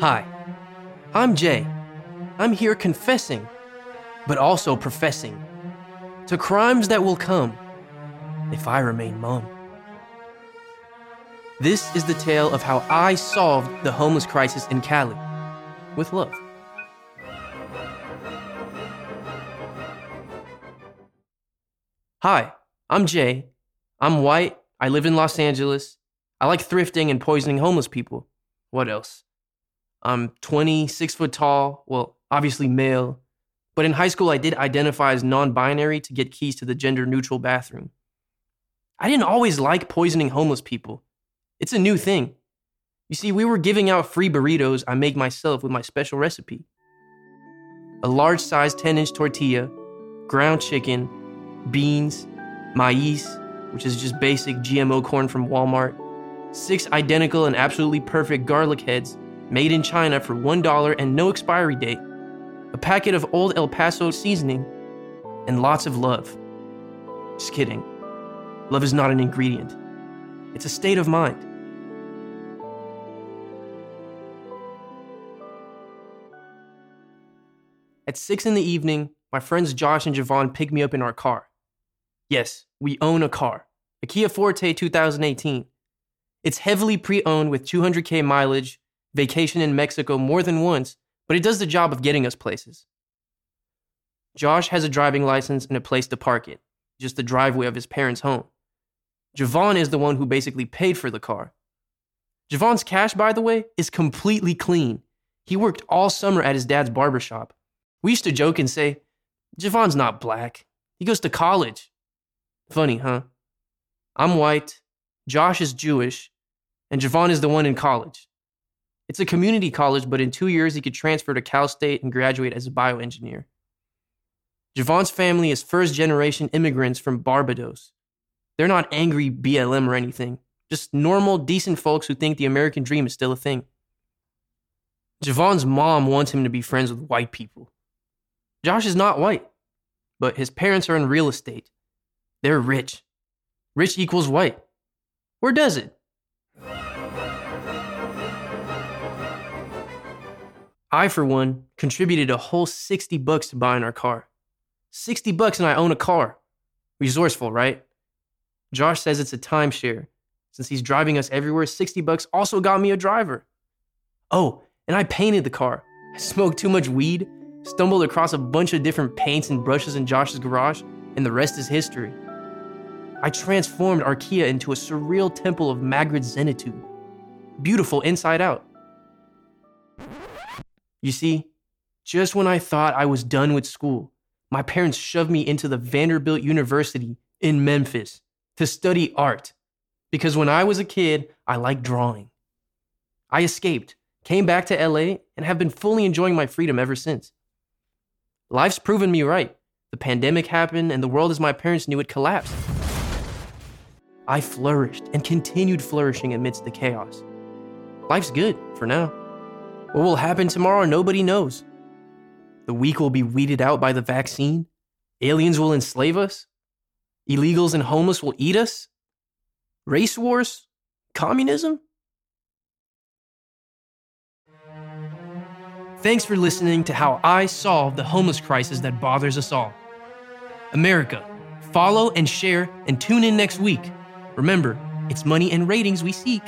Hi, I'm Jay. I'm here confessing, but also professing to crimes that will come if I remain mum. This is the tale of how I solved the homeless crisis in Cali with love. Hi, I'm Jay. I'm white. I live in Los Angeles. I like thrifting and poisoning homeless people. What else? I'm 26 foot tall, well, obviously male. But in high school, I did identify as non binary to get keys to the gender neutral bathroom. I didn't always like poisoning homeless people. It's a new thing. You see, we were giving out free burritos I make myself with my special recipe a large sized 10 inch tortilla, ground chicken, beans, maize, which is just basic GMO corn from Walmart, six identical and absolutely perfect garlic heads made in China for $1 and no expiry date, a packet of old El Paso seasoning, and lots of love. Just kidding. Love is not an ingredient, it's a state of mind. At 6 in the evening, my friends Josh and Jevon pick me up in our car. Yes, we own a car, a Kia Forte 2018. It's heavily pre owned with 200k mileage, vacation in Mexico more than once, but it does the job of getting us places. Josh has a driving license and a place to park it, just the driveway of his parents' home. Jevon is the one who basically paid for the car. Jevon's cash, by the way, is completely clean. He worked all summer at his dad's barbershop. We used to joke and say, Jevon's not black. He goes to college. Funny, huh? I'm white, Josh is Jewish, and Jevon is the one in college. It's a community college, but in two years he could transfer to Cal State and graduate as a bioengineer. Jevon's family is first generation immigrants from Barbados. They're not angry BLM or anything, just normal, decent folks who think the American dream is still a thing. Jevon's mom wants him to be friends with white people. Josh is not white, but his parents are in real estate. They're rich. Rich equals white. Or does it? I, for one, contributed a whole 60 bucks to buying our car. 60 bucks and I own a car. Resourceful, right? Josh says it's a timeshare. Since he's driving us everywhere, 60 bucks also got me a driver. Oh, and I painted the car. I smoked too much weed, stumbled across a bunch of different paints and brushes in Josh's garage, and the rest is history. I transformed our Kia into a surreal temple of Magritte zenitude. Beautiful inside out. You see, just when I thought I was done with school, my parents shoved me into the Vanderbilt University in Memphis to study art. Because when I was a kid, I liked drawing. I escaped, came back to LA, and have been fully enjoying my freedom ever since. Life's proven me right. The pandemic happened, and the world as my parents knew it collapsed. I flourished and continued flourishing amidst the chaos. Life's good for now. What will happen tomorrow, nobody knows. The weak will be weeded out by the vaccine. Aliens will enslave us. Illegals and homeless will eat us. Race wars? Communism? Thanks for listening to how I solve the homeless crisis that bothers us all. America, follow and share and tune in next week Remember, it's money and ratings we seek.